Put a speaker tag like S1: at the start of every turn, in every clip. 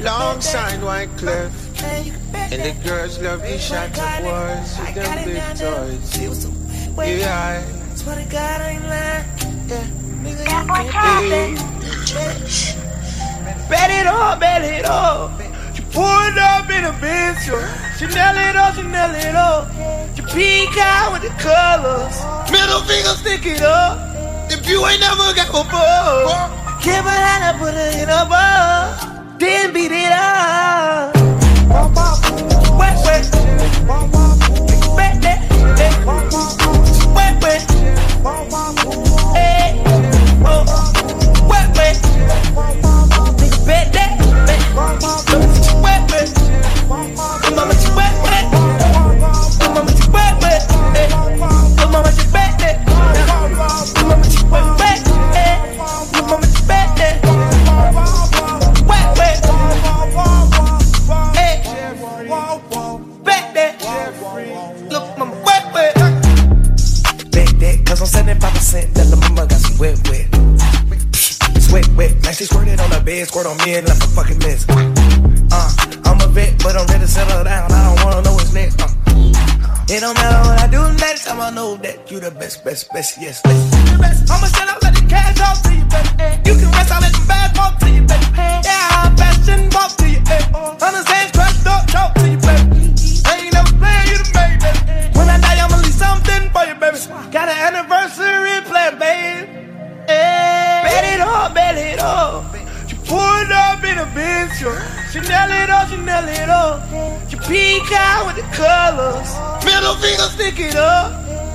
S1: Alongside White Cliff. And the girls love these shots of boys with them big toys. Yeah. I Swear to God, I ain't lying. Yeah. Nigga, you can't Bet it all, bet it all. She poured up in a bitch. She nail it all, she nail it all. She peek out with the colors. Middle finger stick it up. If you ain't never got a ball, give her that, put her in a ball. Then beat it up. Wet, wet.
S2: She squirted on the bed, squirt on me and left a fucking mess. Uh, I'm a vet, but I'm ready to settle down, I don't wanna know what's next. Uh. It don't matter what I do next, I'ma know that you the best, best, best, yes, best. Best. I'ma send out, let the cash talk to you, baby. You can rest, I'll let the bad talk to you, baby. Yeah, I'm fashion walk to you, baby. Understand,
S1: it. She poured up in a. She nail it she nail it all. She peek out with the colors. Middle finger stick it up.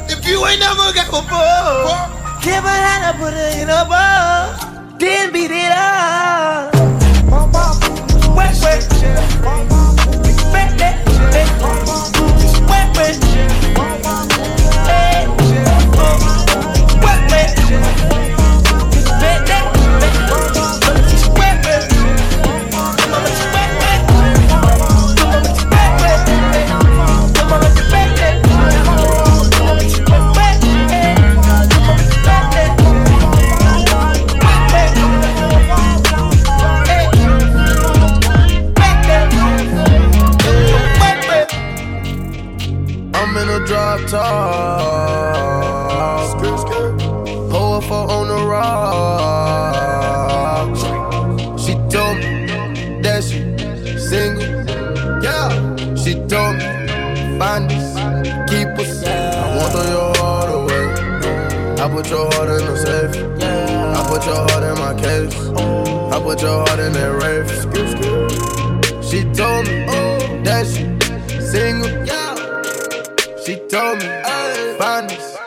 S1: If you ain't never got ball, give her that, put her in a ball. Then beat it up. Wet, wet. That. Wet, wet. Hey. Oh. Wet, wet.
S3: Up on the rock. She told me that she single. Yeah. She told me find us, keep us. I want your heart away. I put your heart in the safe. Yeah. I put your heart in my case. I put your heart in that rave. She told me that she single. Told me, find us,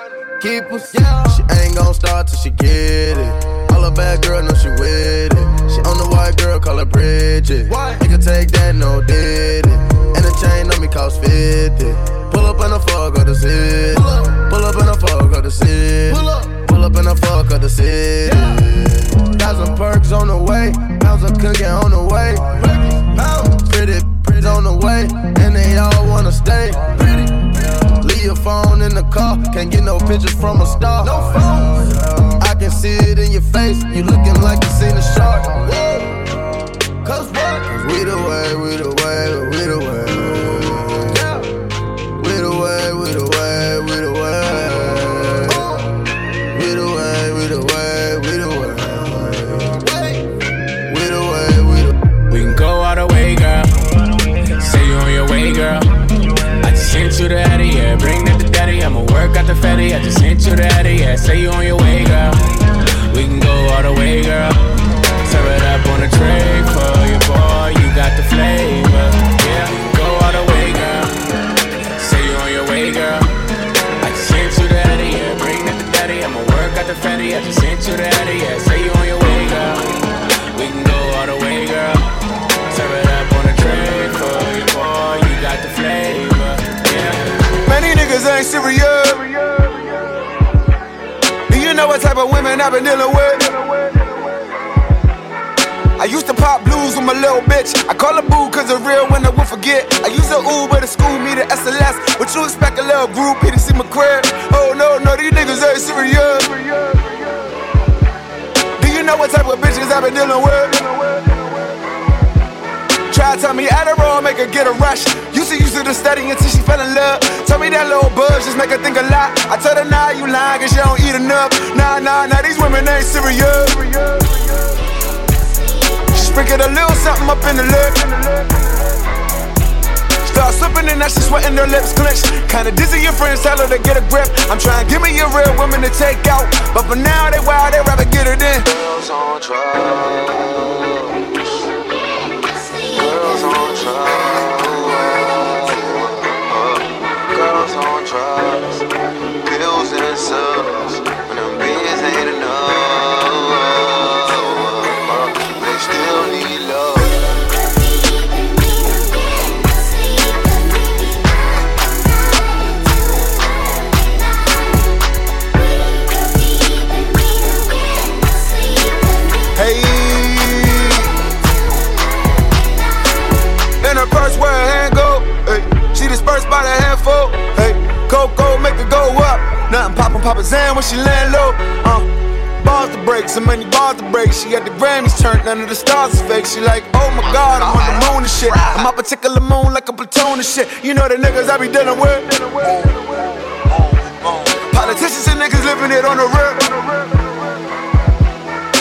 S3: keep us. She ain't gon' start till she get it. All a bad girl, know she with it. She on the white girl, call her Bridget. Nigga take that, no did it. And the chain on me cost 50. Pull up in the fuck of the city. Pull up in the fuck of the city. Pull up in the fuck of the city. Thousand perks on the way, of cooking on the way. Pretty, pretty on the way, and they all wanna stay. Your phone in the car, can't get no pictures from a star. No phone. I can see it in your face, you looking like you seen a shark. Cause what? Cause we the way, we the way, we the way. The
S4: fatty. I just sent you the Addy, yeah. Say you on your way, girl. We can go all the way, girl. Serve it up on a tray for you, boy. You got the flavor, yeah. Go all the way, girl. Say you on your way, girl. I just sent the yeah. Bring to daddy. I'ma work out the fatty. I just sent the yeah. Say you on your way, girl. We can go all the way, girl. It up on tray for you, boy. You got the flavor, yeah.
S5: Many niggas ain't serious. What type of women I've been dealing with? I used to pop blues with my little bitch. I call her boo cause a real one I won't forget. I use a Uber to school me to SLS. What you expect a little groupie to see my crib? Oh no, no, these niggas ain't serious. Do you know what type of bitches I've been dealing with? Try to tell me Adderall, make her get a rush. Used to to study until she fell in love. Told me that little buzz just make her think a lot. I told her, nah, you lying, cause you don't eat enough. Nah, nah, nah, these women ain't serious. She sprinkled a little something up in the lip. Start slipping and now she sweating her lips clenched. Kinda dizzy, your friends tell her to get a grip. I'm trying to give me a real woman to take out. But for now, they wild, they rather get it in. Girls on drugs. Girls on drugs. Zan when she land low. Uh. Balls to break, so many balls to break. She got the Grammys turned, none of the stars is fake. She like, oh my god, I'm on the moon and shit. I'm my particular moon like a platoon and shit. You know the niggas I be dealing with. Politicians and niggas living it on the real.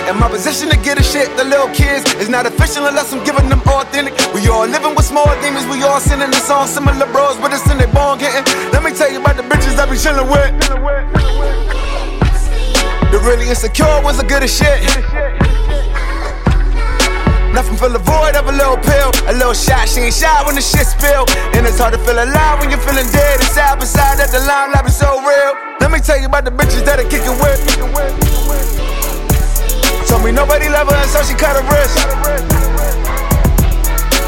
S5: In my position to get a shit, the little kids is not official unless I'm giving them authentic. We all living with small demons, we all sending this on similar bros with us in they born getting. Let me tell you about the bitches I be chillin' with. The really insecure ones are good as shit. Nothing fill the void of a little pill. A little shot, she ain't shy when the shit spill. And it's hard to feel alive when you're feeling dead. Inside, beside that, the limelight is so real. Let me tell you about the bitches that are kicking with. Told me nobody love her, and so she cut her wrist.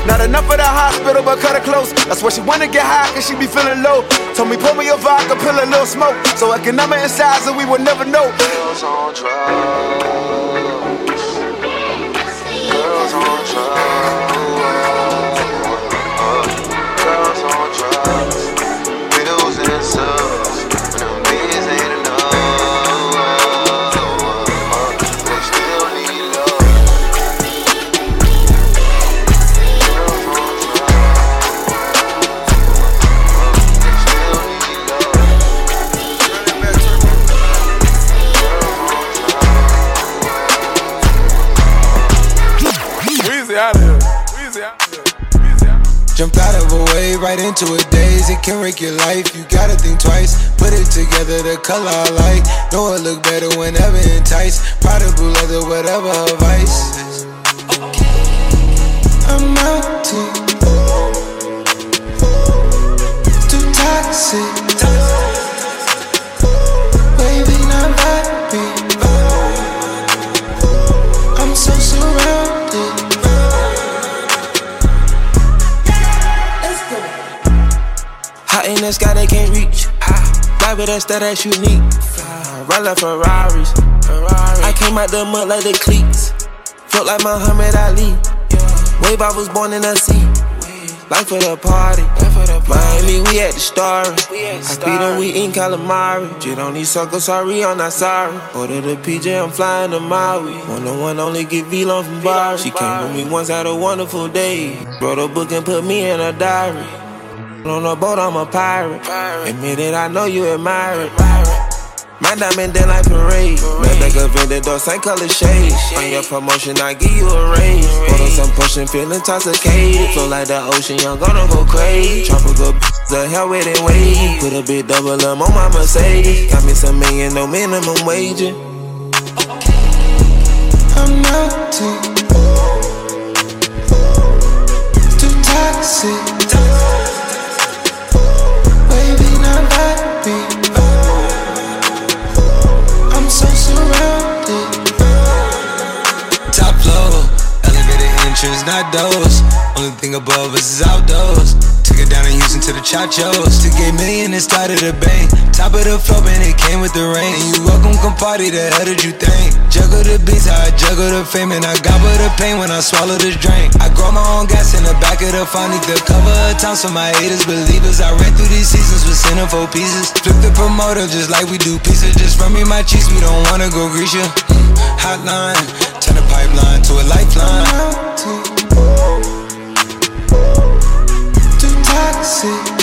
S5: Not enough for the hospital, but cut her close. That's why she wanna get high, cause she be feeling low. Told me, pour me a vodka, pill a little smoke. So I can numb her inside, so we would never know. Girls on drugs. Girls on drugs.
S6: Wave right into a daze. It can wreck your life. You gotta think twice. Put it together, the color I like. Know it look better whenever enticed. Blue leather, whatever her vice. I'm out to too toxic. The sky, they can't reach. Fly with us, that ass unique. Run like Ferraris. I came out the mud like the cleats. Felt like Muhammad Ali. Wave, I was born in the sea. Life for the party. Miami, we at the star. I speed and we in calamari. Jit on these suckers, sorry, I'm not sorry. Order the PJ, I'm flying to Maui. One on one, only get V-Long from Bar. She came with me once, had a wonderful day. Wrote a book and put me in a diary. On a boat, I'm a pirate. Admit it, I know you admire it. My diamond then like parade. Up in the door, same color shade. On your promotion, I give you a raise. On some potion, feeling intoxicated. Flow like the ocean, young, gonna go crazy. Tropical the hell with it, wave. Put a big double M on my Mercedes. Got me some million, no minimum wage. I'm not too, too toxic.
S7: Entrance, not those. Only thing above us is outdoors. Took it down in Houston to the Chachos. Took a million and started a bank. Top of the floor, and it came with the rain. And you welcome, come party, the hell did you think? Juggle the beats, I juggle the fame, and I gobble the pain when I swallow this drink. I grow my own gas in the back of the phonic, the cover of town, so my haters believers. I ran through these seasons with centerfold pieces. Flip the promoter just like we do pizza. Just run me my cheeks, we don't wanna go grease ya. Mm, hotline, turn the pipeline to a lifeline.
S1: see.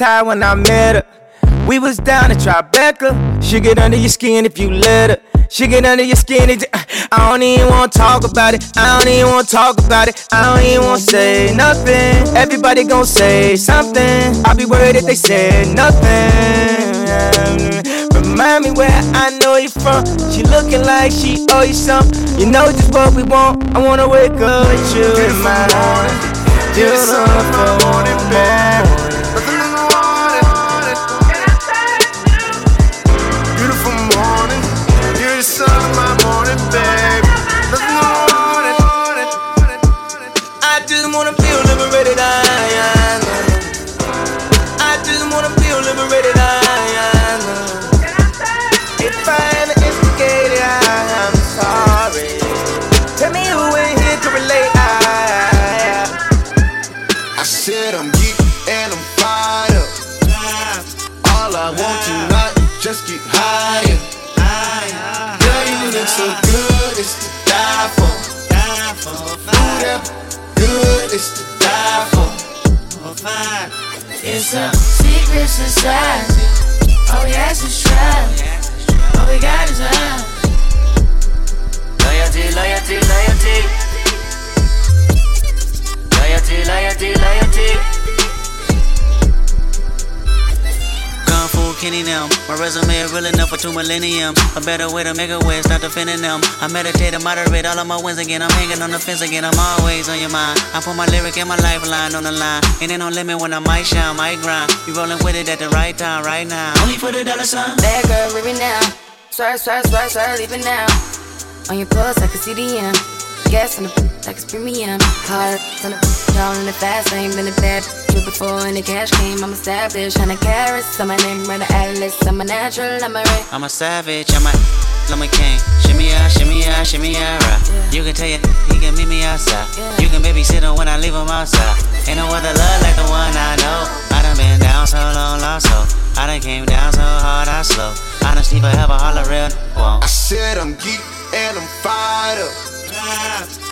S1: Was when I met her. We was down at Tribeca. She get under your skin if you let her. She get under your skin. It, I don't even wanna talk about it. I don't even wanna talk about it. I don't even wanna say nothing. Everybody gon' say something. I'll be worried if they say nothing. Remind me where I know you from. She looking like she owe you something. You know just what we want. I wanna wake up with you in my morning. Beautiful morning, morning.
S8: It's
S9: to die for. Who that? Good? It's to die for. It's
S8: a secret society. Oh, All we ask is try. All we got is love. Loyalty, loyalty, loyalty. Loyalty, loyalty, loyalty.
S9: Kenny now. My resume is real enough for two millenniums. A better way to make a way, start defending them. I meditate and moderate all of my wins again. I'm hanging on the fence again. I'm always on your mind. I put my lyric and my lifeline on the line. Ain't no limit when I might shine, might grind. You rolling with it at the right time, right now. Only for the dollar sign.
S8: Bad girl, leave it now. Swear, swear, swear, swear, leave it now. On your pulse, I can see the end. Gas on the like it's premium. Hard on the down in the fast lane, been a bad you before and the cash came. I'm established, hundred carats. I'm my name, run the atlas. I'm a natural, I'm a ray.
S9: I'm a savage, I'm a, I'm a king. Shimmy out, shimmy out, shimmy out, right. Yeah. You can tell you, he can meet me outside. Yeah. You can babysit him when I leave him outside. Ain't no other love like the one I know. I done been down so long, lost so. I done came down so hard, I slow. Honestly, forever, all the real. Whoa.
S3: I said I'm geek and I'm fired up.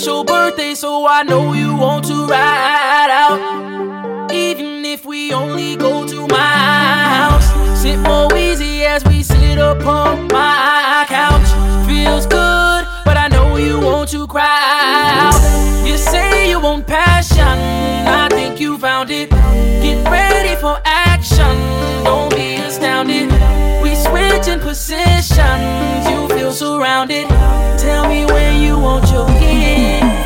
S9: so birthday
S1: so I know you want to ride out. Even if we only go to my house, sit more easy as we sit upon my couch. Feels good, but I know you want to cry out. You say you want passion, I think you found it. Get ready for action, don't be astounded. We switching positions, you feel surrounded. Tell me where you want your gift,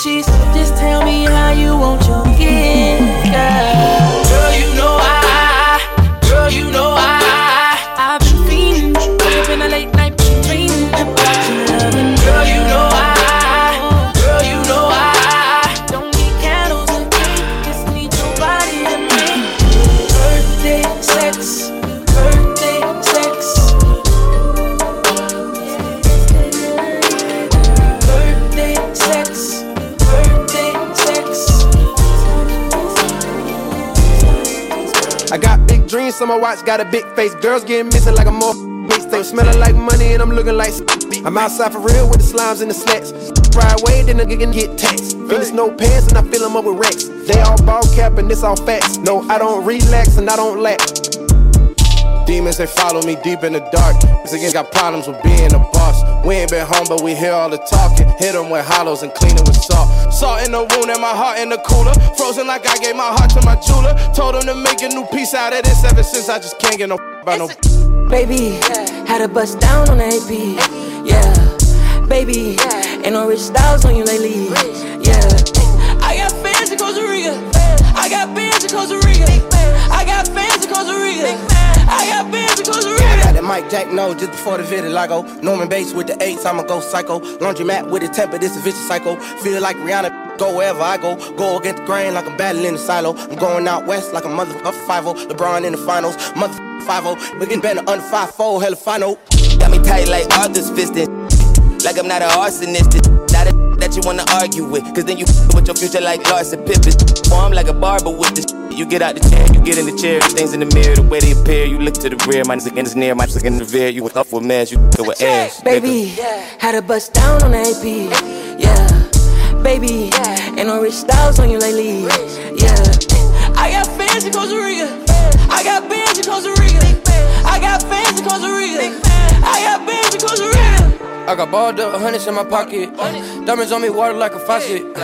S1: Hershey's. Just
S2: my watch, got a big face. Girls getting missing like a more mixtape. Smelling like money and I'm looking like. I'm outside for real with the slimes and the slats. Ride away, then nigga can get taxed. Finish no pants and I fill them up with racks. They all ball cap and this all facts. No, I don't relax and I don't lack. Demons, they follow me deep in the dark. Cause again, got problems with being a boss. We ain't been home, but we hear all the talking. Hit them with hollows and clean it with salt. Salt in the wound and my heart in the cooler. Frozen like I gave my heart to my jeweler. Told him to make a new piece out of this ever since I just can't get no about no.
S1: Baby, had to bust down on the AP. Yeah, baby, ain't no rich styles on you lately. Yeah, I got fans in Costa Rica. I got bands in Costa Rica. I got fans in Costa Rica. I got bands in Costa Rica.
S10: I that Mike Jack no just before the video vitiligo. Norman Bates with the eights, I'ma go psycho. Laundromat with the temper, this a vicious cycle. Feel like Rihanna, go wherever I go. Go against the grain like I'm battling the silo. I'm going out west like a motherfucker 5 LeBron in the finals, motherfucker 5 We getting better under 5 4, hell if I know.
S11: Got me tight like Arthur's fisting. Like I'm not an arsonist. Not a that you wanna argue with. Cause then you with your future like Larsa Pippen. Form like a barber with this. You get out the chair, you get in the chair, things in the mirror, the way they appear. You look to the rear, mine's against near, mine's in the rear. You with up with mess, you with ass.
S1: Baby, had to bust down on the AP. Yeah, baby, yeah. ain't no rich styles on you lately. Yeah, I got fans in Costa Rica. I got bands in Costa Rica. I got fans in Costa Rica. I got bands in Costa Rica.
S2: I got balled up, hundreds in my pocket. Diamonds on me, water like a faucet.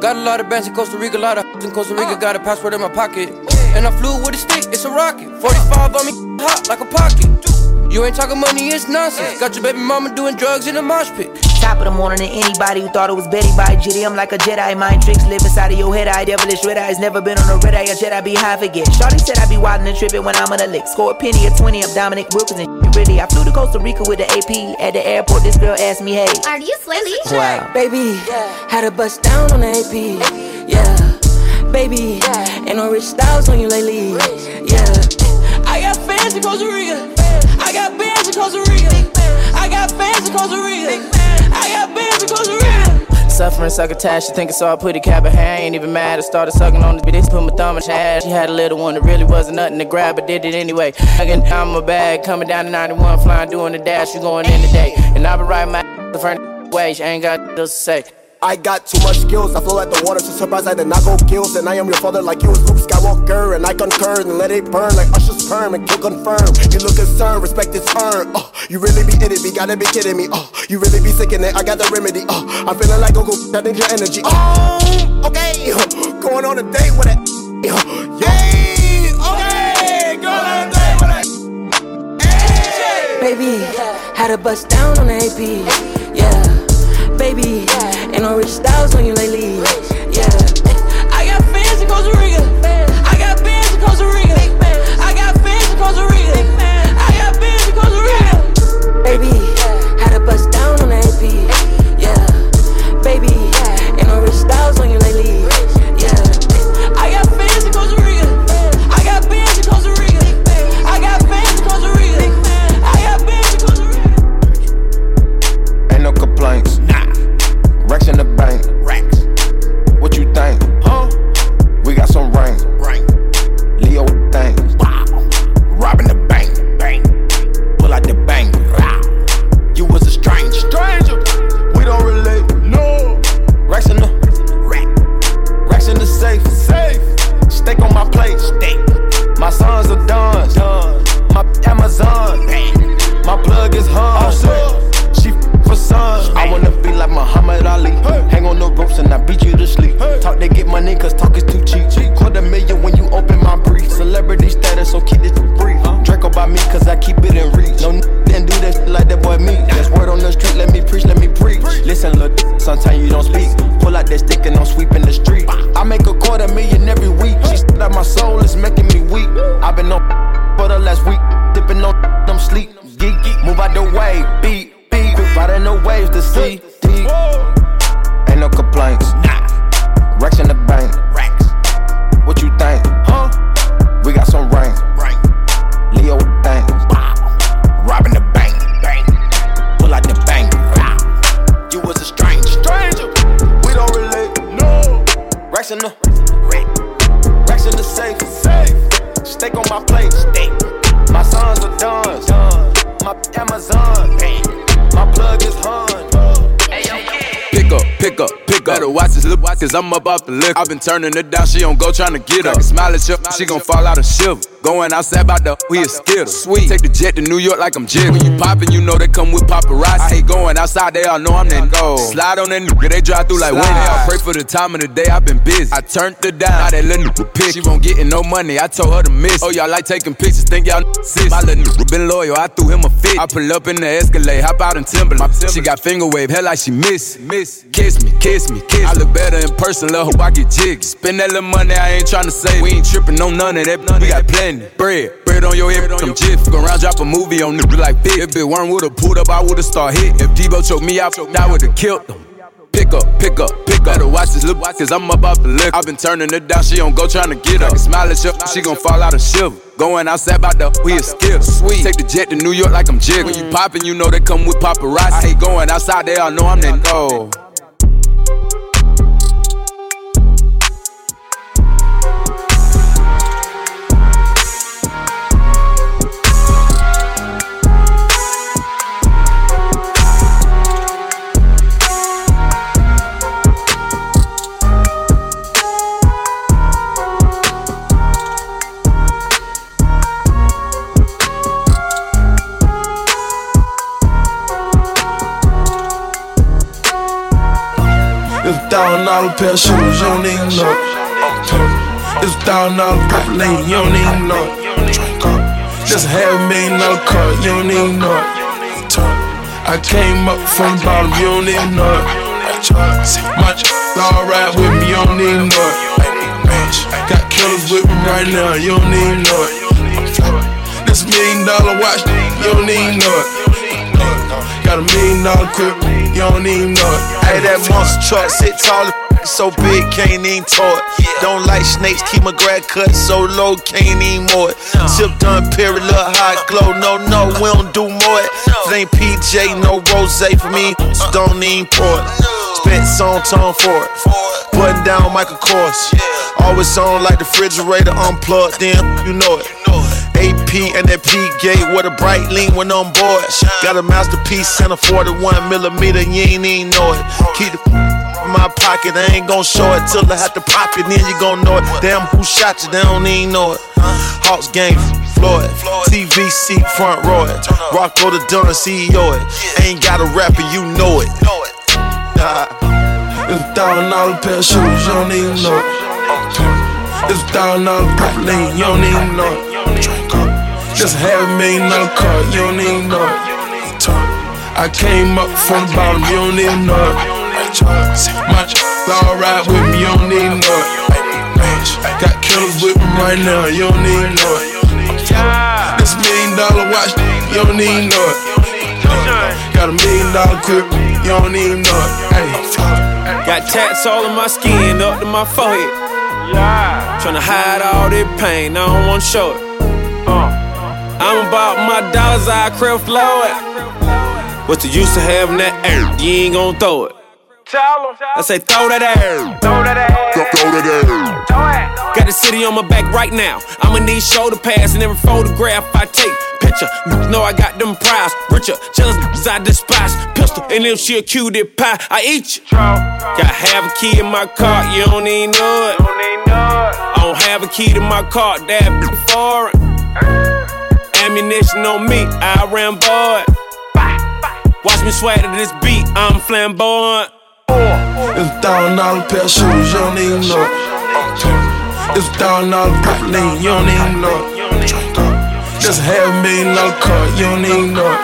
S2: Got a lot of bands in Costa Rica, a lot of in Costa Rica. Got a passport in my pocket. And I flew with a stick, it's a rocket. 45 on me, hot like a pocket. You ain't talking money, it's nonsense. Got your baby mama doing drugs in a mosh pit.
S12: Top of the morning to anybody who thought it was Betty by Jitty. I'm like a Jedi, mind tricks live inside of your head. I devilish red eyes, never been on a red eye. A Jedi be high forget. Shorty said I be wildin' and trippin' when I'm on a lick. Score a penny or 20 of Dominique Wilkins and shit, really. I flew to Costa Rica with the AP. At the airport, this girl asked me, hey.
S13: Are you Swilly?
S1: Wow. Baby, yeah. had to bust down on the AP. Yeah, baby, yeah. ain't no rich styles on you lately. Yeah, I got fans in Costa Rica. Costa Rica. I got fans in Costa Rica. I got bands in Costa Rica.
S14: Suffering succotash, she think it's all pretty hey, I ain't even mad. I started sucking on this bitch, put my thumb in her ass. She had a little one that really wasn't nothing to grab, but did it anyway. Hugging down a bag, coming down to 91, flying, doing the dash, you going in today. And I've been riding my the front way, she ain't got else to say.
S15: I got too much skills, I flow like the water, so surprised I did not go kills. And I am your father like you was Luke Skywalker. And I concur and let it burn like Usher's perm and kill confirm. You look concerned, respect is earned. Oh, you really be itty, be gotta be kidding me. Oh, you really be sick in it, I got the remedy. Oh, I'm feeling like Goku, that ninja energy. Oh, okay, going on a date with it. Yeah, okay, going on a date with it.
S1: Baby, had to bust down on the AP. Yeah, baby, ain't no rich styles on you lately. Yeah, I got fans in Costa Rica. I got bands in Costa Rica. I got fans in Costa Rica. I got bands in Costa Rica. Baby,
S2: Ali. Hang on the ropes and I beat you to sleep. Talk they get money cause talk is too cheap. Quarter million when you open my brief. Celebrity status, so keep this brief. Draco by me cause I keep it in reach. No n- didn't do that shit like that boy me. There's word on the street, let me preach, let me preach. Listen, look, sometimes you don't speak. Pull out that stick and I'm sweeping the street. I make a quarter million every week. She said that my soul is making me weak. I've been on for the last week. Dipping on them sleep. Geek, move out the way. Beat, beat. Riding the waves to see deep.
S16: Cause I'm up off the liquor. I've been turning her down, she don't go trying to get up. Smile at you, she gon' fall out of shiver. Going outside about the we a skittle. Sweet. Take the jet to New York like I'm jig. When you poppin', you know they come with paparazzi. I hate going outside, they all know I'm that go. Slide on that nigga, they drive through like Wendy. I pray for the time of the day, I've been busy. I turned her down, now that little nigga pick. She won't gettin' no money, I told her to miss. Oh, y'all like taking pictures, think y'all sis. My little nigga been loyal, I threw him a fit. I pull up in the Escalade, hop out in Timberland. She got finger wave, hell like she miss. Miss, kiss me, kiss me, kiss me. I look better in person, hope I get jiggy. Spend that little money, I ain't tryna save. We ain't trippin' on none of that. We got plenty bread, bread on your head, some jiff. Go around, drop a movie on nigga like fit. If Big Worm would've pulled up, I would've start hit. If Debo choked me out, I would've killed them. Pick up, pick up, pick up. Better watch this lip, cause I'm up off the liquor. I've been turning her down, she don't go tryna get up. Smile at you, she gon' fall out of shiver. Going outside about the we a skill. Sweet. Take the jet to New York like I'm jig. When you poppin', you know they come with paparazzi. I hate going outside, they all know I'm that go.
S17: Thousand dollar pair of shoes, you don't even know. It's a thousand dollar purple lane, you don't even know. Just a half million dollar car, you don't even know. I came up from the bottom, you don't even know. My ch- all right with me, you don't even know. Got killers with me right now, you don't even know. This million dollar watch, you don't even know. Got a million dollar crib, you don't even know it.
S18: Hey, that monster truck sit tall so big, can't even it. Don't like snakes, keep my grad cut so low, can't even more. Tip done, period, high glow. No, no, we don't do more it. Ain't PJ, no rose for me, so don't even pour song tone for it. Button down Michael Kors. Always on like the refrigerator unplugged, then you know it. AP and that P gate with a bright lean when on board. Got a masterpiece and a 41 millimeter, you ain't even know it. Keep the my pocket, I ain't gon' show it till I have to pop it, then you gon' know it. Damn, who shot you? They don't even know it. Hawks game, Floyd, TV seat front row it. Rocco the Dunn, CEO it. Ain't got a rapper, you know it. Nah.
S17: It's a thousand dollar pair of shoes, you don't even know it. It's a thousand dollar purple you don't even know it. Just a half million dollar car, you don't even know it. I came up from the bottom, you don't even know it. My ch- all right with me, you don't even know it. Got killers with me right now, you don't need know it. This million dollar watch, you don't even know it. Got a million dollar crib, you don't even know it. Hey.
S19: Got tats all on my skin, up to my forehead. Tryna hide all this pain, I don't wanna show it. Uh. I'm about my dollars, I crib flow it. What's the use of having that air? You ain't gon' throw it. I say throw that air. Throw that air. Throw that air. Got the city on my back right now. I'ma need shoulder pads and every photograph I take. Picture, know I got them prize. Richer, jealous I despise. Pistol, and if she a cutie pie, I eat you. Got half a key in my car, you don't even know it. I don't have a key to my car, that be foreign. Ammunition on me, I ran boy. Watch me swag to this beat, I'm flamboyant.
S17: It's a thousand dollar pair of shoes, you don't even know it. It's a thousand dollar lane, you don't even know it. Just a half million dollar car, you don't even know it.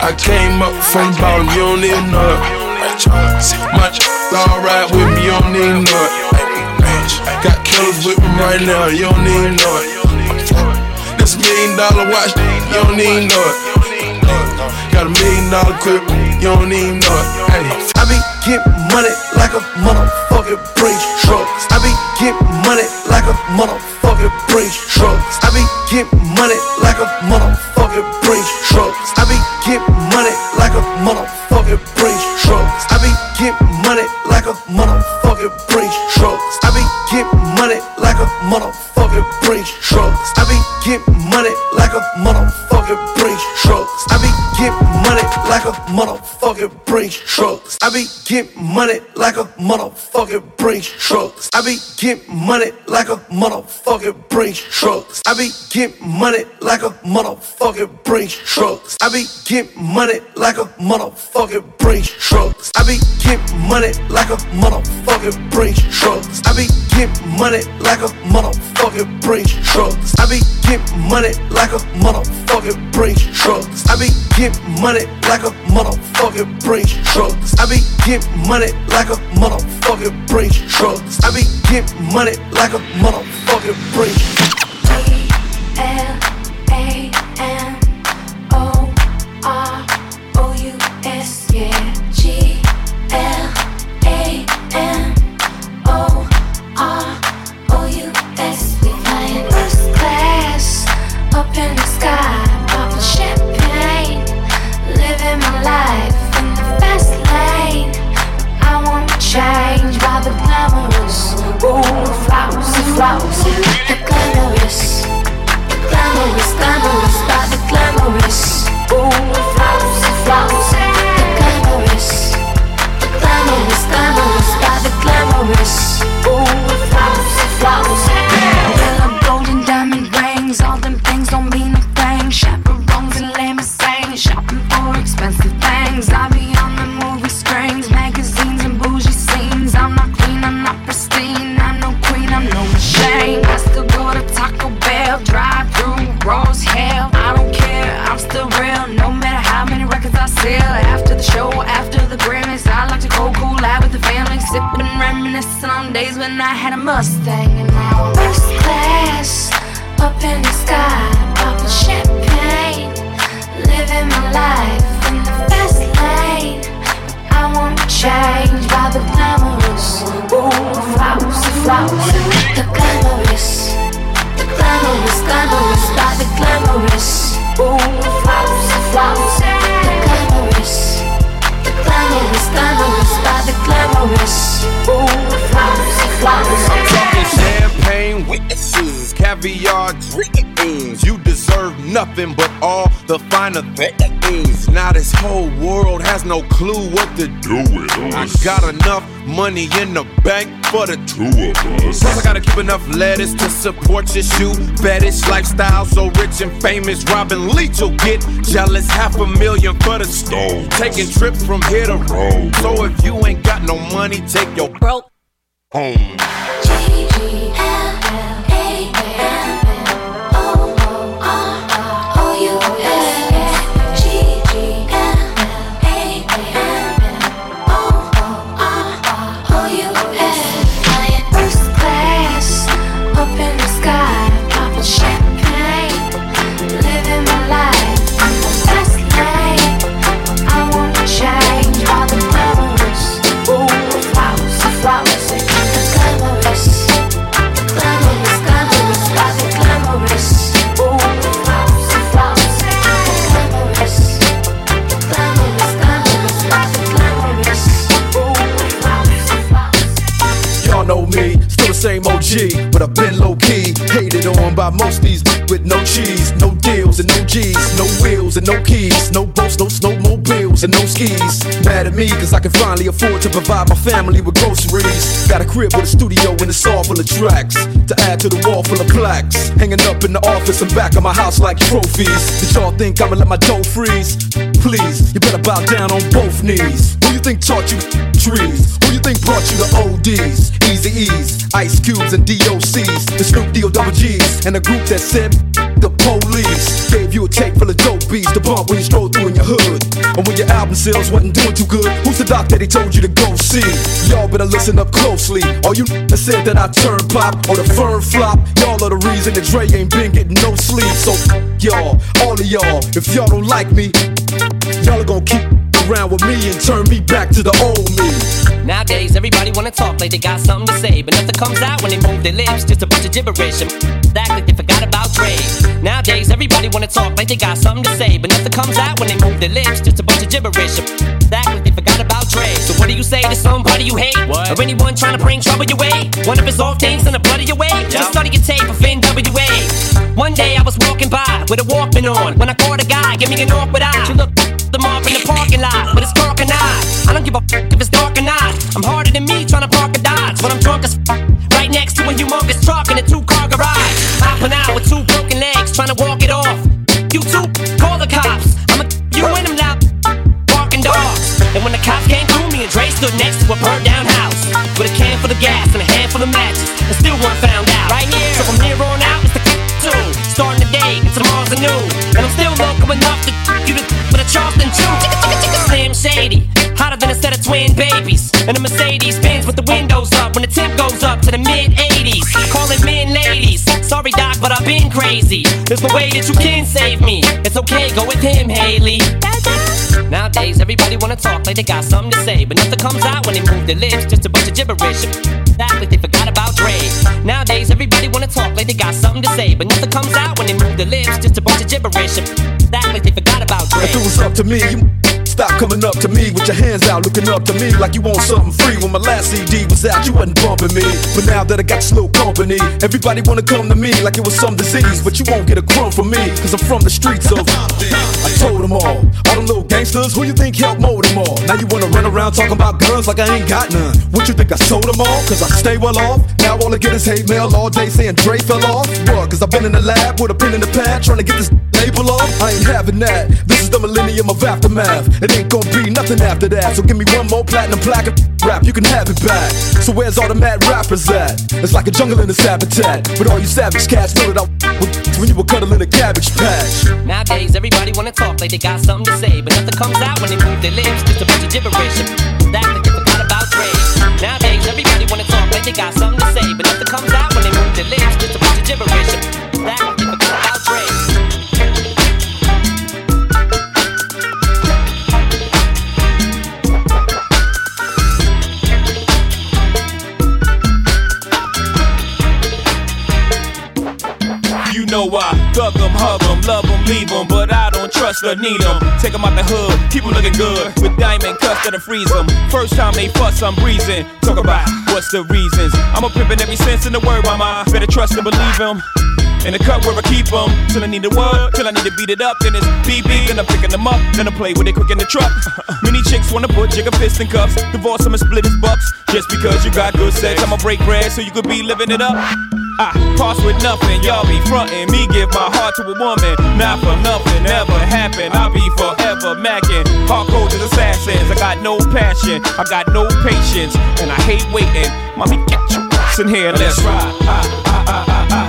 S17: I came up from bottom, you don't even know it. My ch- all right with me, you don't even know it. Got killers with me right now, you don't even know it. This million dollar watch, you don't even know it. Got a million dollar crib, you don't even know it. Hey.
S20: I be getting money like a motherfucking Brinks trucks. I be getting money like a motherfucking Brinks trucks. I be getting money like a motherfucking Brinks trucks. I be getting money like a motherfucking Brinks trucks. I be getting money like a motherfucking Brinks trucks. I be getting money like a motherfucking Brinks trucks. I be getting money like a motherfucking Brinks
S21: trucks. I be getting money like a motherfucking Brinks trucks. I be getting money like a motherfucking Brinks trucks. I be getting money like a motherfucking Brinks trucks. I be getting money like a motherfucking Brinks trucks. I be getting money like a motherfucking Brinks trucks. I be getting money like a motherfucking Brinks trucks. I be getting money like a motherfucking Brinks trucks. I be getting money like a motherfucking Brinks trucks. I be getting money like a motherfucking Brinks trucks. I be getting money like a motherfucking Brinks trucks. I be getting money like a motherfucking Brinks.
S18: Money in the bank for the two of us. Plus I gotta keep enough lettuce to support your shoe fetish lifestyle. So rich and famous, Robin Leach will get jealous. Half a million for the stove. Taking trips from here to Rome. So if you ain't got no money, take your broke
S22: OG, but I've been low key. Hated on by most these with no cheese, no deals and no G's, no wheels and no keys, no boats, no snowmobiles and no skis. Mad at me, cause I can finally afford to provide my family with groceries. Got a crib with a studio and it's all full of tracks. To add to the wall full of plaques. Hanging up in the office and back of my house like trophies. Did y'all think I'ma let my dough freeze? Please, you better bow down on both knees. Who you think taught you trees? Who you think brought you the ODs? Easy E's, Ice Cubes, and DOCs. The Snoop D O double G's. And the group that said the police gave you a tape full of dope beats to bump when you stroll through in your hood. And when your album sales wasn't doing too good, who's the doc that he told you to go see? Y'all better listen up closely. All you that said that I turn pop or the firm flop, y'all are the reason that Dre ain't been getting no sleep. So y'all, all of y'all, if y'all don't like me, y'all are gonna keep around with me and turn me back to the old me.
S23: Nowadays, everybody wanna talk like they got something to say, but nothing comes out when they move their lips. Just a bunch of gibberish and act like they forgot about Dre. Nowadays, everybody wanna talk like they got something to say, but nothing comes out when they move their lips. Just a bunch bunch of gibberish. Act like they forgot about Dre. So what do you say to somebody you hate? What? Or anyone trying to bring trouble your way? One of his off things in the blood of your way? Just study your tape of NWA. One day I was walking by with a Walkman on. When I caught a guy, give me an awkward eye. She looked them off in the parking lot but it's dark and eye. I don't give a f if it's dark or not. I'm harder than me trying to park a Dodge when I'm drunk as f. Right next to a humongous truck in a two car garage. Hopping out with two broken legs trying to walk it off. You two, call the cops. I'm a you and them now. Barking dogs. And when the cops came through, me and Dre stood next to a burned down house with a can full of gas and a handful of matches, and still one found out. Right here. So from here on out, it's the two. Starting the day, and tomorrow's a new. And I'm still local enough to you to Charleston chicka Slim Shady, hotter than a set of twin babies. And a Mercedes Benz with the windows up when the temp goes up to the mid 80s. Calling men ladies. Sorry, Doc, but I've been crazy. There's no way that you can save me. It's okay, go with him, Haley. Nowadays, everybody wanna talk like they got something to say, but nothing comes out when they move their lips. Just a bunch of gibberish. Act like they forgot. Nowadays, everybody wanna talk like they got something to say, but nothing comes out when they move their lips. Just a bunch of gibberish. Act like they forgot about Dre.
S22: If it was up to me, you stop coming up to me with your hands out, looking up to me like you want something free. When my last CD was out, you wasn't bumping me. But now that I got slow company, everybody wanna come to me like it was some disease. But you won't get a crumb from me, cause I'm from the streets of. I told them all, all them little gangsters, who you think helped mold them all? Now you wanna run around talking about guns like I ain't got none. What you think I sold them all? Cause I stay well off. Now all I get is hate mail all day saying Dre fell off. What? Cause I've been in the lab with a pen in the pad trying to get this label off. I ain't having that. This is the millennium of aftermath. It ain't gonna be nothing after that. So give me one more platinum plaque and rap, you can have it back. So where's all the mad rappers at? It's like a jungle in its habitat. But all you savage cats know that I when you were cuddling a cabbage patch.
S23: Nowadays, everybody wanna talk like they got something to say, but nothing comes out when they move their lips. Just a bunch of gibberish. Like they forgot about Dre. Nowadays, everybody wanna talk like they got something
S19: thug them, hug them, love them, leave them, but I don't trust or need them. Take them out the hood, keep them looking good, with diamond cuffs that'll freeze them. First time they fuss, I'm breezing. Talk about what's the reasons. I'm a pimpin' every sense in the word, mama. Better trust and believe him. In the cup where I keep them, till I need the word, till I need to beat it up. Then it's beep beep, then I'm picking them up, then I play with it quick in the truck. Many chicks wanna put jigger fist in cuffs, divorce them and split his bucks. Just because you got good sex, I'ma break bread so you could be living it up. I pass with nothing, y'all be frontin'. Me give my heart to a woman, not for nothing, never happen. I'll be forever macking. Hardcore to assassins, I got no passion, I got no patience, and I hate waiting. Mommy, get your ass in here, let's ride. Ah, ah, ah,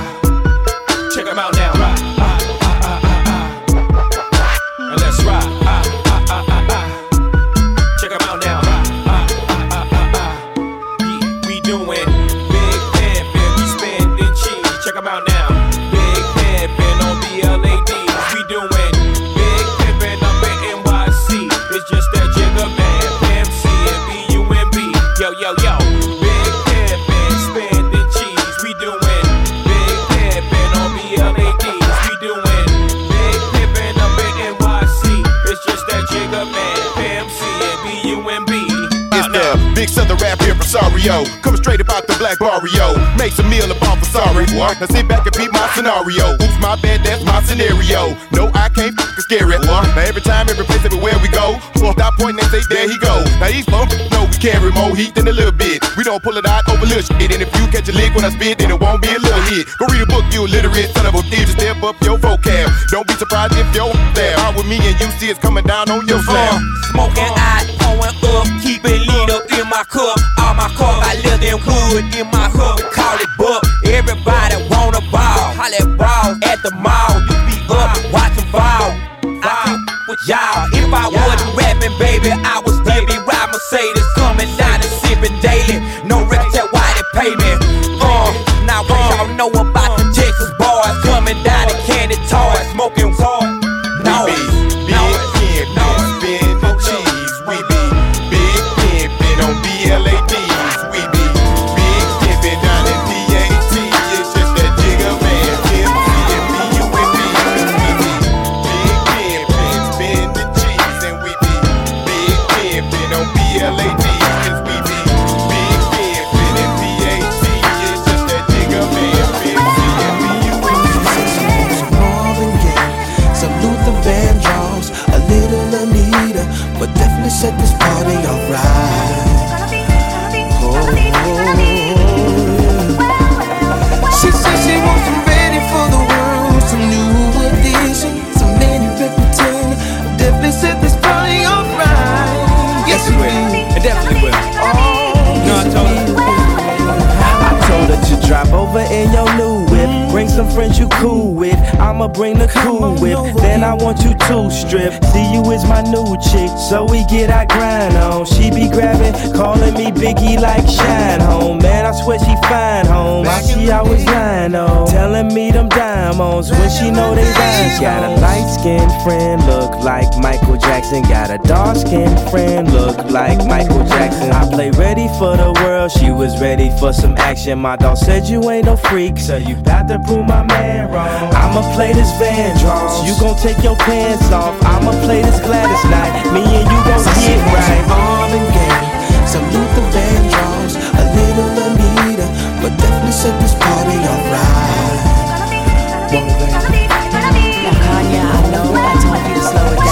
S21: impresario. Coming straight about the black barrio. Makes a meal about for sorry. Now sit back and beat my scenario. Oops, my bad, that's my scenario. No, I can't f***ing scare it. Now every time, every place, everywhere we go. Well, stop pointing and say, there he go. Now these folks know we carry more heat than a little bit. We don't pull it out over little shit. And if you catch a lick when I spit, then it won't be a little hit. Go read a book, you illiterate son of a bitch. Step up your vocab. Don't be surprised if your there. Out with me and you see it's coming down on your uh, slab.
S24: Smoking out, pouring up, keep it lean up in my cup. All my car got leather and wood in my hood. We call it buck. Everybody wanna ball. Holla ball at the mall. You be up, watching ball. I with y'all. If I wasn't rapping, baby, I was baby ride Mercedes coming down and sipping daily. No record tell why they pay me. Uh, now what y'all know about
S25: when she know they rise. Got a light skinned friend, look like Michael Jackson. Got a dark skinned friend, look like Michael Jackson. I play ready for the world, she was ready for some action. My dog said you ain't no freak, so you got to prove my man wrong. I'ma play this Van Draws, you gon' take your pants off. I'ma play this Gladys night, me and you gon' get right.
S26: All in game, some Luther Vandross, a little Anita, but definitely set this party alright.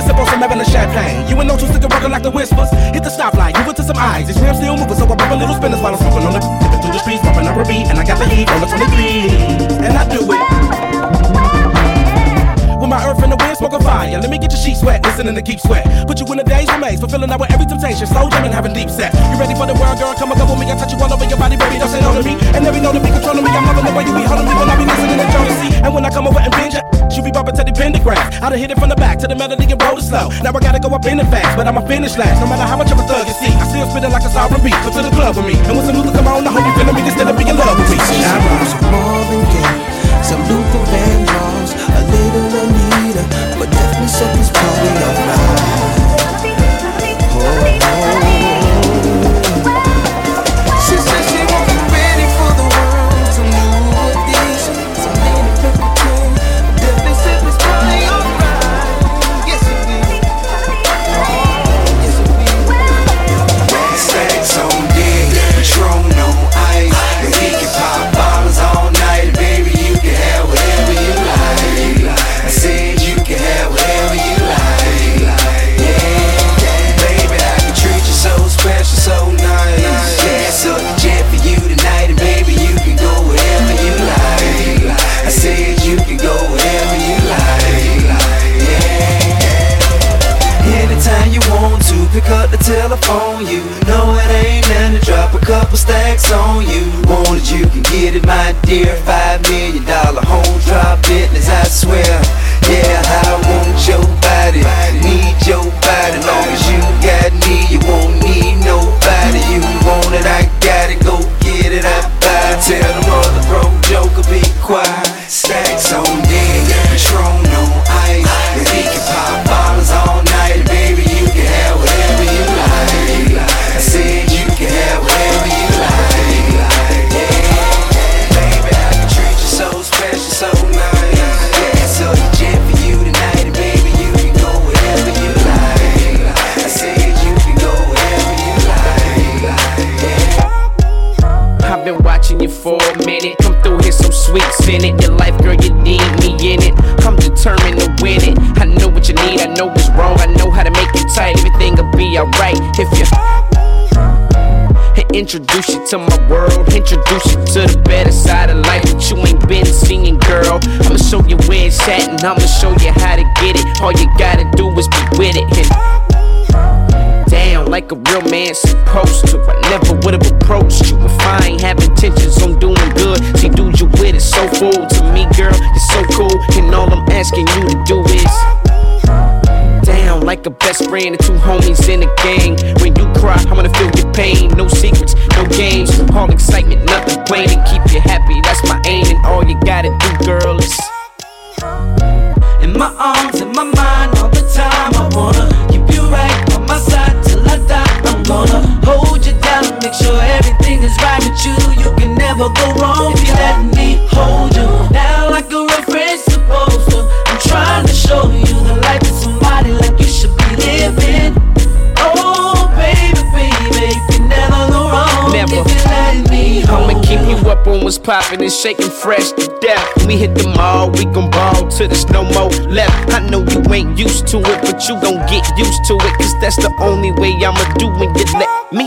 S27: you
S7: sip on some Evelyn champagne. You and no two stick rockin' like the whispers. Hit the stoplight, you into some eyes. These rims still moving, so I rub a little spinners while I'm smoking on the dipping through the streets, popping up a beat, and I got the heat on the 23, and I do it. With my earth in the wind, smoking fire. Let me get your sheets wet, listening to keep sweat. Put you in a daze, remains, fulfilling out with every temptation. Slow jamming, having deep set. You ready for the world, girl? Come and with me. I touch you all over your body, baby. Don't say no to me. And every know to be controlling me. I'm loving the way you be holding me when I be listening to jealousy. And when I come over and binge, she be bumping to the pentagram. I done hit it from the back to the melody and roll it slow. Now I gotta go up in it fast, but I'ma finish last. No matter how much of a thug you see, I still spittin' like a sovereign beat. Come to the club with me. And when some music come on, I hope you feeling me instead of being love.
S1: I'ma keep you up on what's
S28: poppin' and shakin' fresh to death. We hit the mall, we gon' ball till there's no more left. I know you ain't used to it, but you gon' get used to it, cause that's the only way I'ma do when you let me.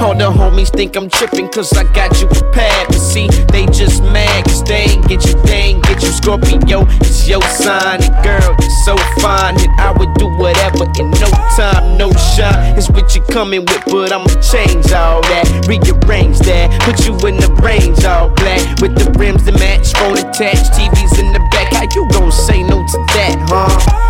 S28: All the homies think I'm trippin' cause I got you prepared. But see, they just mad cause they ain't get you, they ain't get you. Scorpio, it's your sign. And girl, you're so fine. And I would do whatever in no time, no shine. It's what you're coming with, but I'ma change all that. Rearrange that, put you in the range all black. With the rims to match, phone attached, TVs in the back. How you gon' say no to that, huh?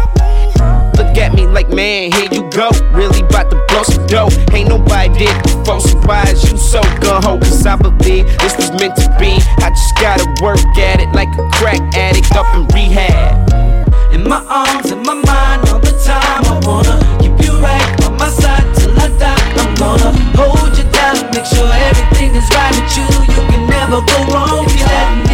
S28: Look at me like, man, here you go. Really about to blow some dough. Ain't nobody did before, so why is you so gun ho? Cause I believe this was meant to be. I just gotta work at it like a crack addict up in rehab.
S1: In my arms, in my mind, all the time. I wanna keep you right by my side till I die. I'm gonna hold you down, make sure everything is right with you. You can never go wrong if you let me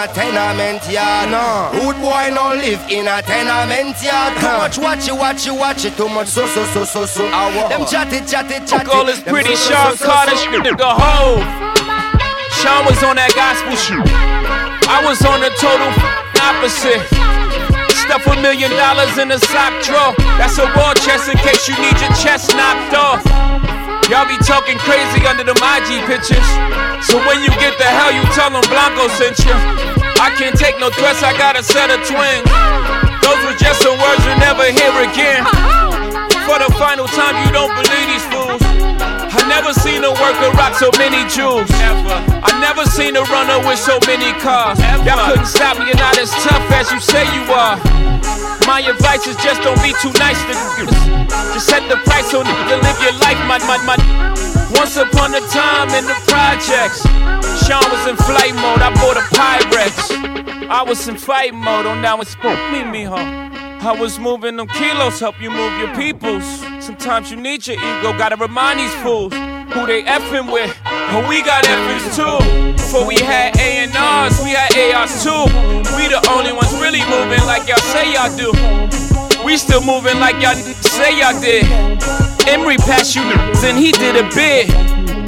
S1: a
S10: tenement yard. No. Rude boy no live in a tenement yard. Too much watch it, watch it, watch it. Too much so so so so so. Them chatty chatty chatty.
S19: All this pretty
S10: so, so,
S19: Sean
S10: so, so,
S19: Carter
S10: so.
S19: shit. The hoe. Sean was on that gospel shit. I was on the total opposite. Stuff a million dollars in a sock drawer. That's a war chest in case you need your chest knocked off. Y'all be talking crazy under them IG pictures. So when you get the hell, you tell them Blanco sent you. I can't take no threats, I got a set of twins. Those were just some words you'll never hear again. For the final time, you don't believe these fools. I never seen a worker rock so many jewels. Ever. I never seen a runner with so many cars. Y'all couldn't stop me, you're not as tough as you say you are. My advice is just don't be too nice to. Just set the price on it to live your life, my, my, my. Once upon a time in the projects, Sean was in flight mode. I bought a Pyrex. I was in fight mode. Oh, now it's me, me, huh? I was moving them kilos, help you move your peoples. Sometimes you need your ego, gotta remind these fools who they effing with. But we got effings too. Before we had A&Rs, we had ARs too. We the only ones really moving like y'all say y'all do. We still moving like y'all say y'all did. Emery passed you and he did a bid.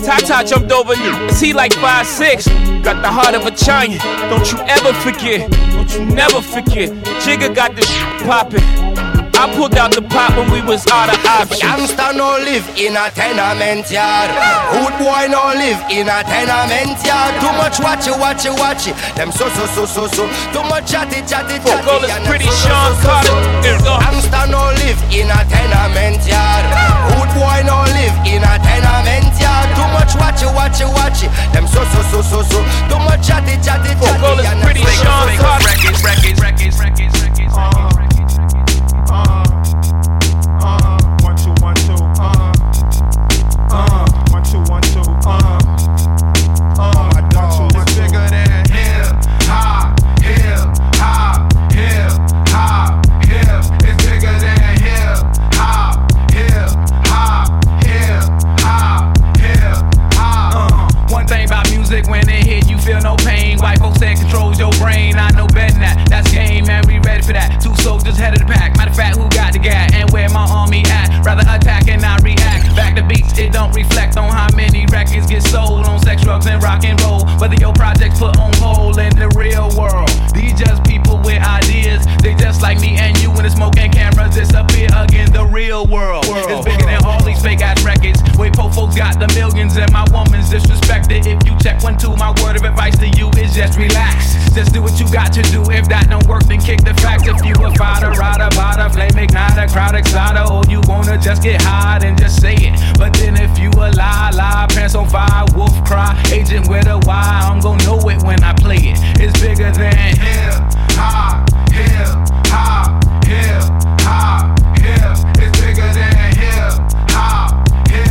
S19: Tata jumped over niggas, he like five six. Got the heart of a giant, don't you ever forget. Don't you never forget. Jigga got this poppin'. I pulled out the pop when we was out of options.
S10: Youngster no live in a tenement yard. Rude boy no live in a tenement yard. Too much watch it, watch it, watch it. Them so so so so so. Too much chatty chatty chatty.
S19: Fuck all this
S10: and
S19: pretty
S10: them so,
S19: Sean
S10: so, so,
S19: Carter.
S10: so.
S19: Here we go.
S10: Youngster no live in a tenement yard. Rude boy no live in a tenement yard. Too much watch it, watch it, watch it. Them so so so so so. Too much chatty chatty chatty.
S19: Fuck all this
S10: and them
S19: pretty
S10: so, so,
S19: Sean
S10: so, so.
S19: Carter.
S10: Records, records, records, records, records.
S29: One,
S4: ready for that. Two soldiers head of the pack. Matter of fact, who got the gat and where my army at? Rather attack and not react. Back to beats, it don't reflect on how many records get sold sex, drugs, and rock and roll. Whether your project's put on hold in the real world. These just people with ideas. They just like me and you when the smoke and cameras disappear again. The real world is bigger than all these fake ass records. Wait, po folks got the millions and my woman's disrespected. If you check one, two, my word of advice to you is just relax. Just do what you got to do. If that don't work, then kick the facts. If you a fighter, rider, bada, flame igniter, crowd exciter, or you wanna just get high and just say it. But then if you a lie, lie, pants on fire, wolf cry, agent with a Y, I'm gonna know it when I play it. It's bigger than
S29: hip hop, hip hop, hip hop, hip. It's bigger than hip hop, hip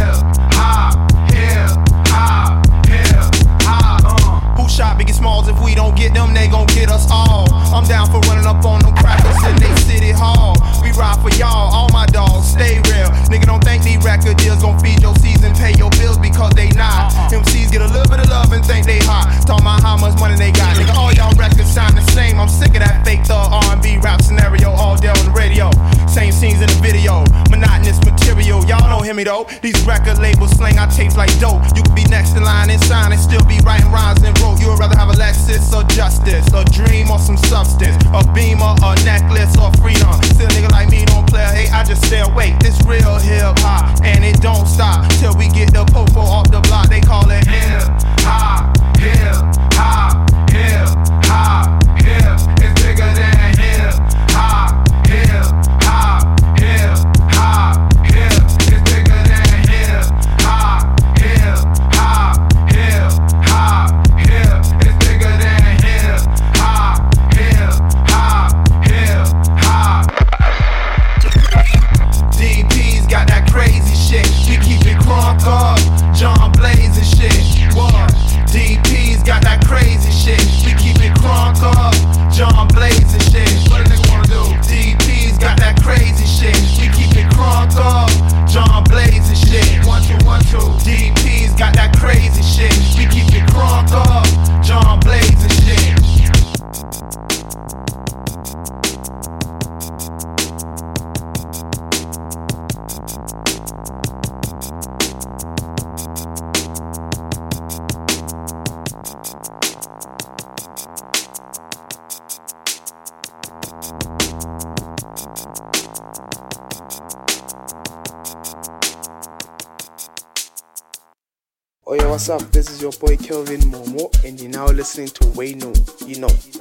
S29: hop, hip hop, hip hop. Uh, who shot Biggie Smalls? If we don't get them, they gon' get us all. I'm down for running up on them crackers in they city hall. We ride for y'all, all my dogs stay real. Nigga don't think these record deals gon' feed your season, pay your bills because they not. Uh-uh. MCs get a little bit of love and think they hot. Talking about how much money they got. Nigga, all y'all records sound the same. I'm sick of that fake thug R&B rap scenario all day on the radio. Same scenes in the video, monotonous material. Y'all don't hear me though. These record labels slang our tapes like dope. You could be next in line and sign and still be writing rhymes and wrote. You would rather have a Lexus or justice, a dream or some substance, a beamer, a necklace or freedom. Still nigga like me don't play. Hey, I just stay awake. This real hip hop and it don't stop till we get the popo off the block. They call it hip hop, hip hop, hip hop, hip. It's
S30: your boy Kelvin Momo, and you're now listening to Wayno. You know.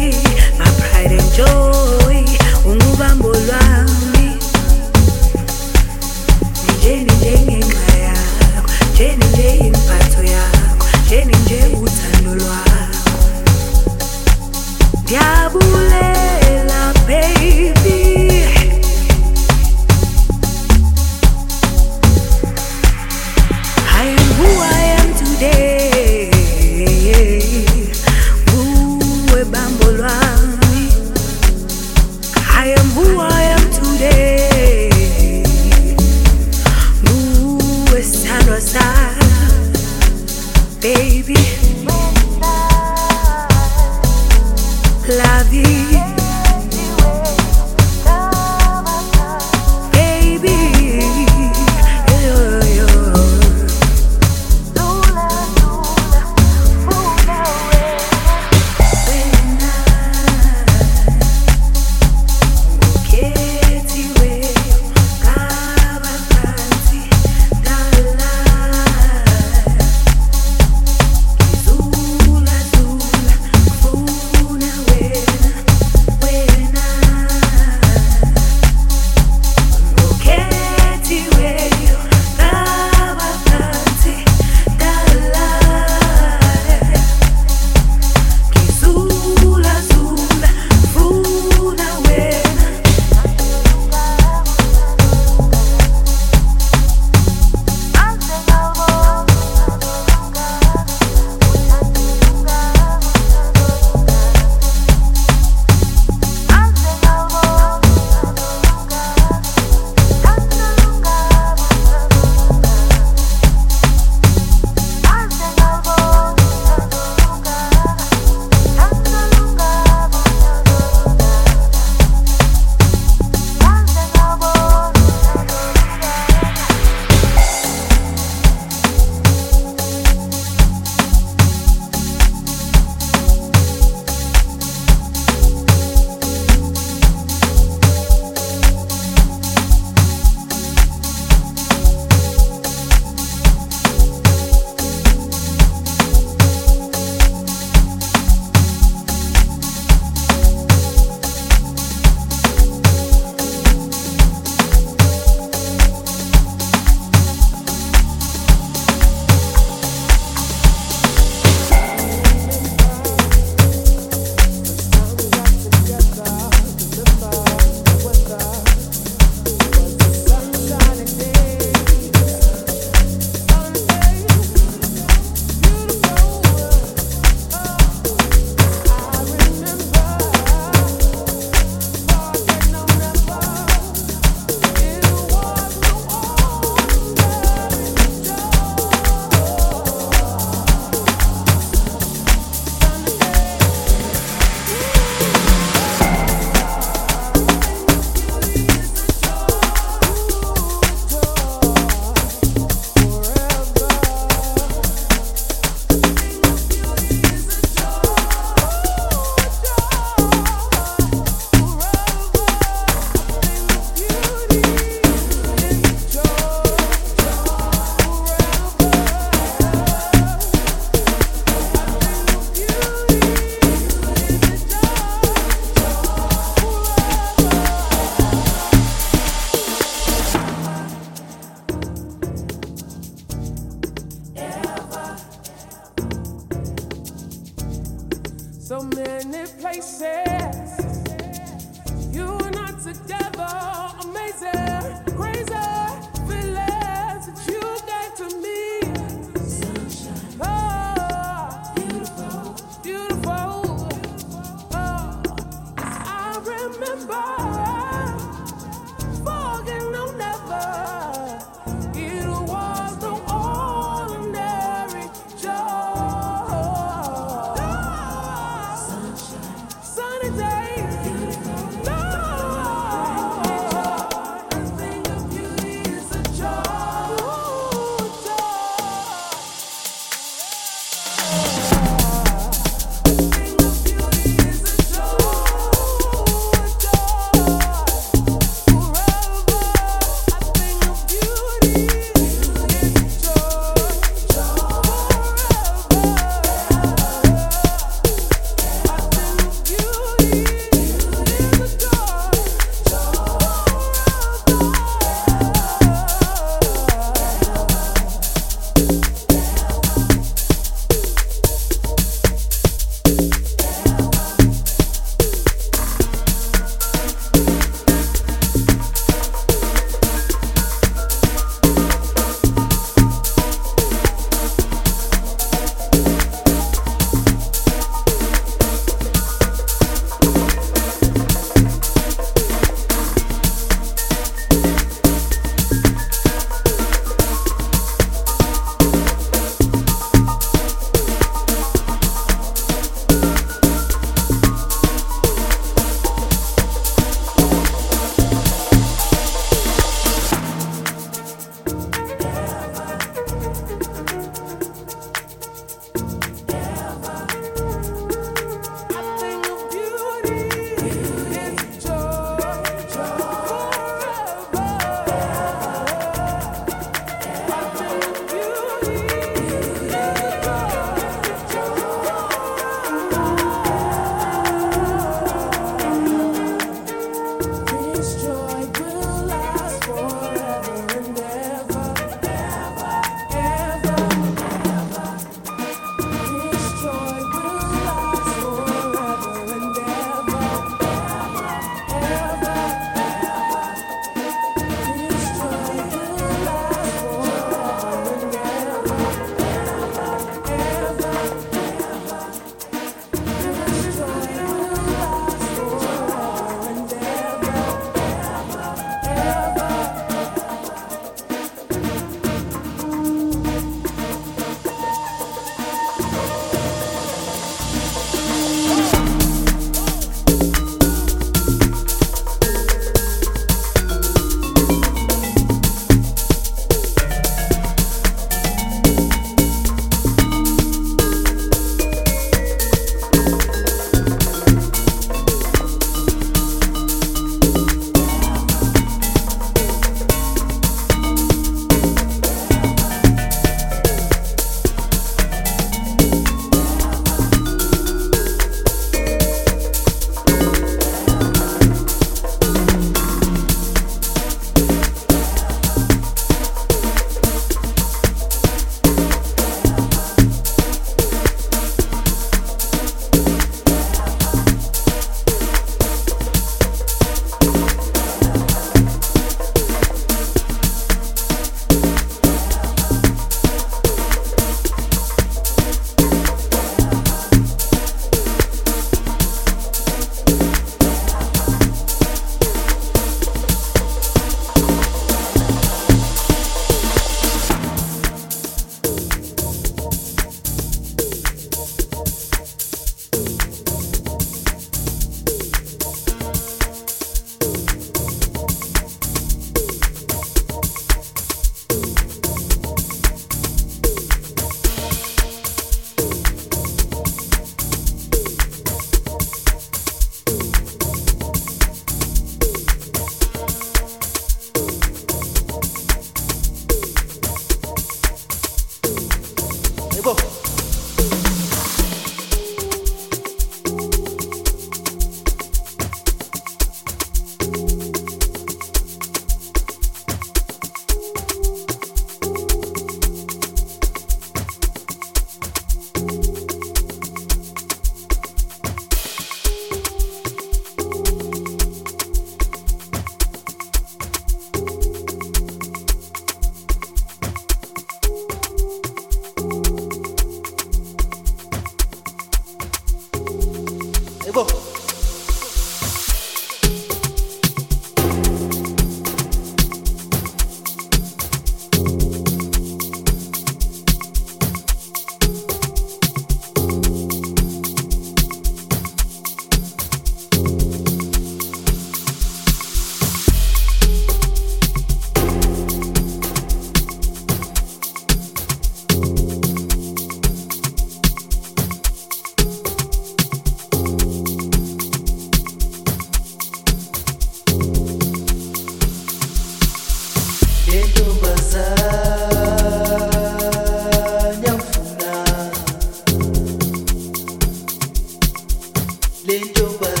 S31: dentro para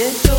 S31: hayi